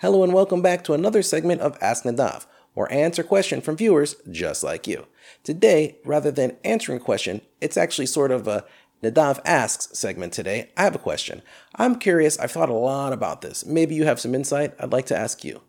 Hello and welcome back to another segment of Ask Nadav, I answer questions from viewers just like you. Today, rather than answering question, it's actually sort of a Nadav Asks segment today. I have a question. I'm curious, I've thought a lot about this. Maybe you have some insight. I'd like to ask you.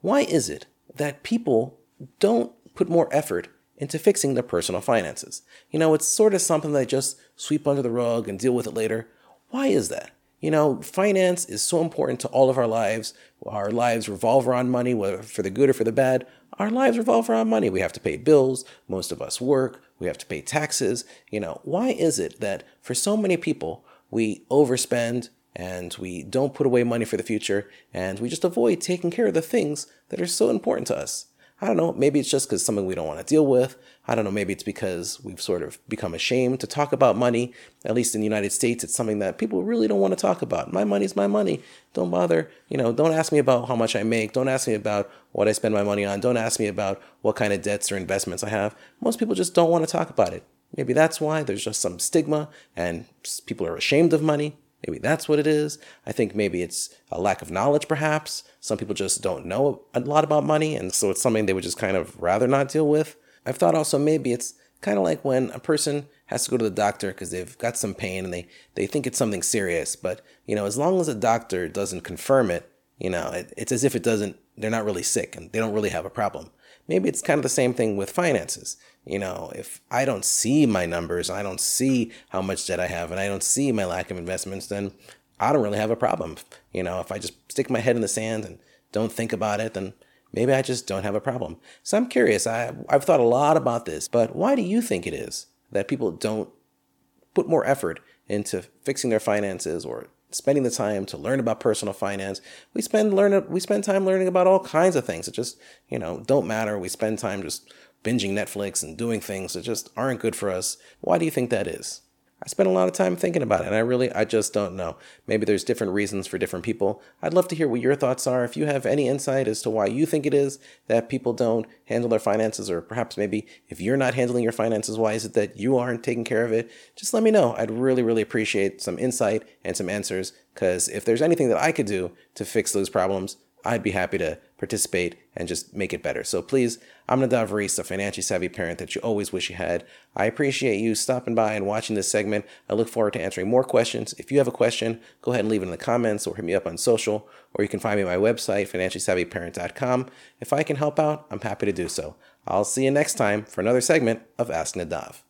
Why is it that people don't put more effort into fixing their personal finances? You know, it's sort of something they just sweep under the rug and deal with it later. Why is that? You know, finance is so important to all of our lives. Our lives revolve around money, whether for the good or for the bad. Our lives revolve around money. We have to pay bills. Most of us work. We have to pay taxes. You know, why is it that for so many people, we overspend and we don't put away money for the future and we just avoid taking care of the things that are so important to us? I don't know, maybe it's just because something we don't want to deal with. I don't know, maybe it's because we've sort of become ashamed to talk about money. At least in the United States, it's something that people really don't want to talk about. My money's my money. Don't bother, you know, don't ask me about how much I make. Don't ask me about what I spend my money on. Don't ask me about what kind of debts or investments I have. Most people just don't want to talk about it. Maybe that's why there's just some stigma and people are ashamed of money. Maybe that's what it is. I think maybe it's a lack of knowledge, perhaps. Some people just don't know a lot about money, and so it's something they would just kind of rather not deal with. I've thought also maybe it's kind of like when a person has to go to the doctor because they've got some pain and they, they think it's something serious. But, you know, as long as a doctor doesn't confirm it, you know, it, it's as if it doesn't, they're not really sick and they don't really have a problem. Maybe it's kind of the same thing with finances. You know, if I don't see my numbers, I don't see how much debt I have, and I don't see my lack of investments, then I don't really have a problem. You know, if I just stick my head in the sand and don't think about it, then maybe I just don't have a problem. So I'm curious. I, I've thought a lot about this, but why do you think it is that people don't put more effort into fixing their finances or spending the time to learn about personal finance. We spend learn we spend time learning about all kinds of things that just, you know, don't matter. We spend time just binging Netflix and doing things that just aren't good for us. Why do you think that is? I spent a lot of time thinking about it, and I really, I just don't know. Maybe there's different reasons for different people. I'd love to hear what your thoughts are. If you have any insight as to why you think it is that people don't handle their finances, or perhaps maybe if you're not handling your finances, why is it that you aren't taking care of it? Just let me know. I'd really, really appreciate some insight and some answers, because if there's anything that I could do to fix those problems, I'd be happy to participate and just make it better. So please, I'm Nadav Reese, a financially savvy parent that you always wish you had. I appreciate you stopping by and watching this segment. I look forward to answering more questions. If you have a question, go ahead and leave it in the comments or hit me up on social, or you can find me at my website, financiallysavvyparent.com. If I can help out, I'm happy to do so. I'll see you next time for another segment of Ask Nadav.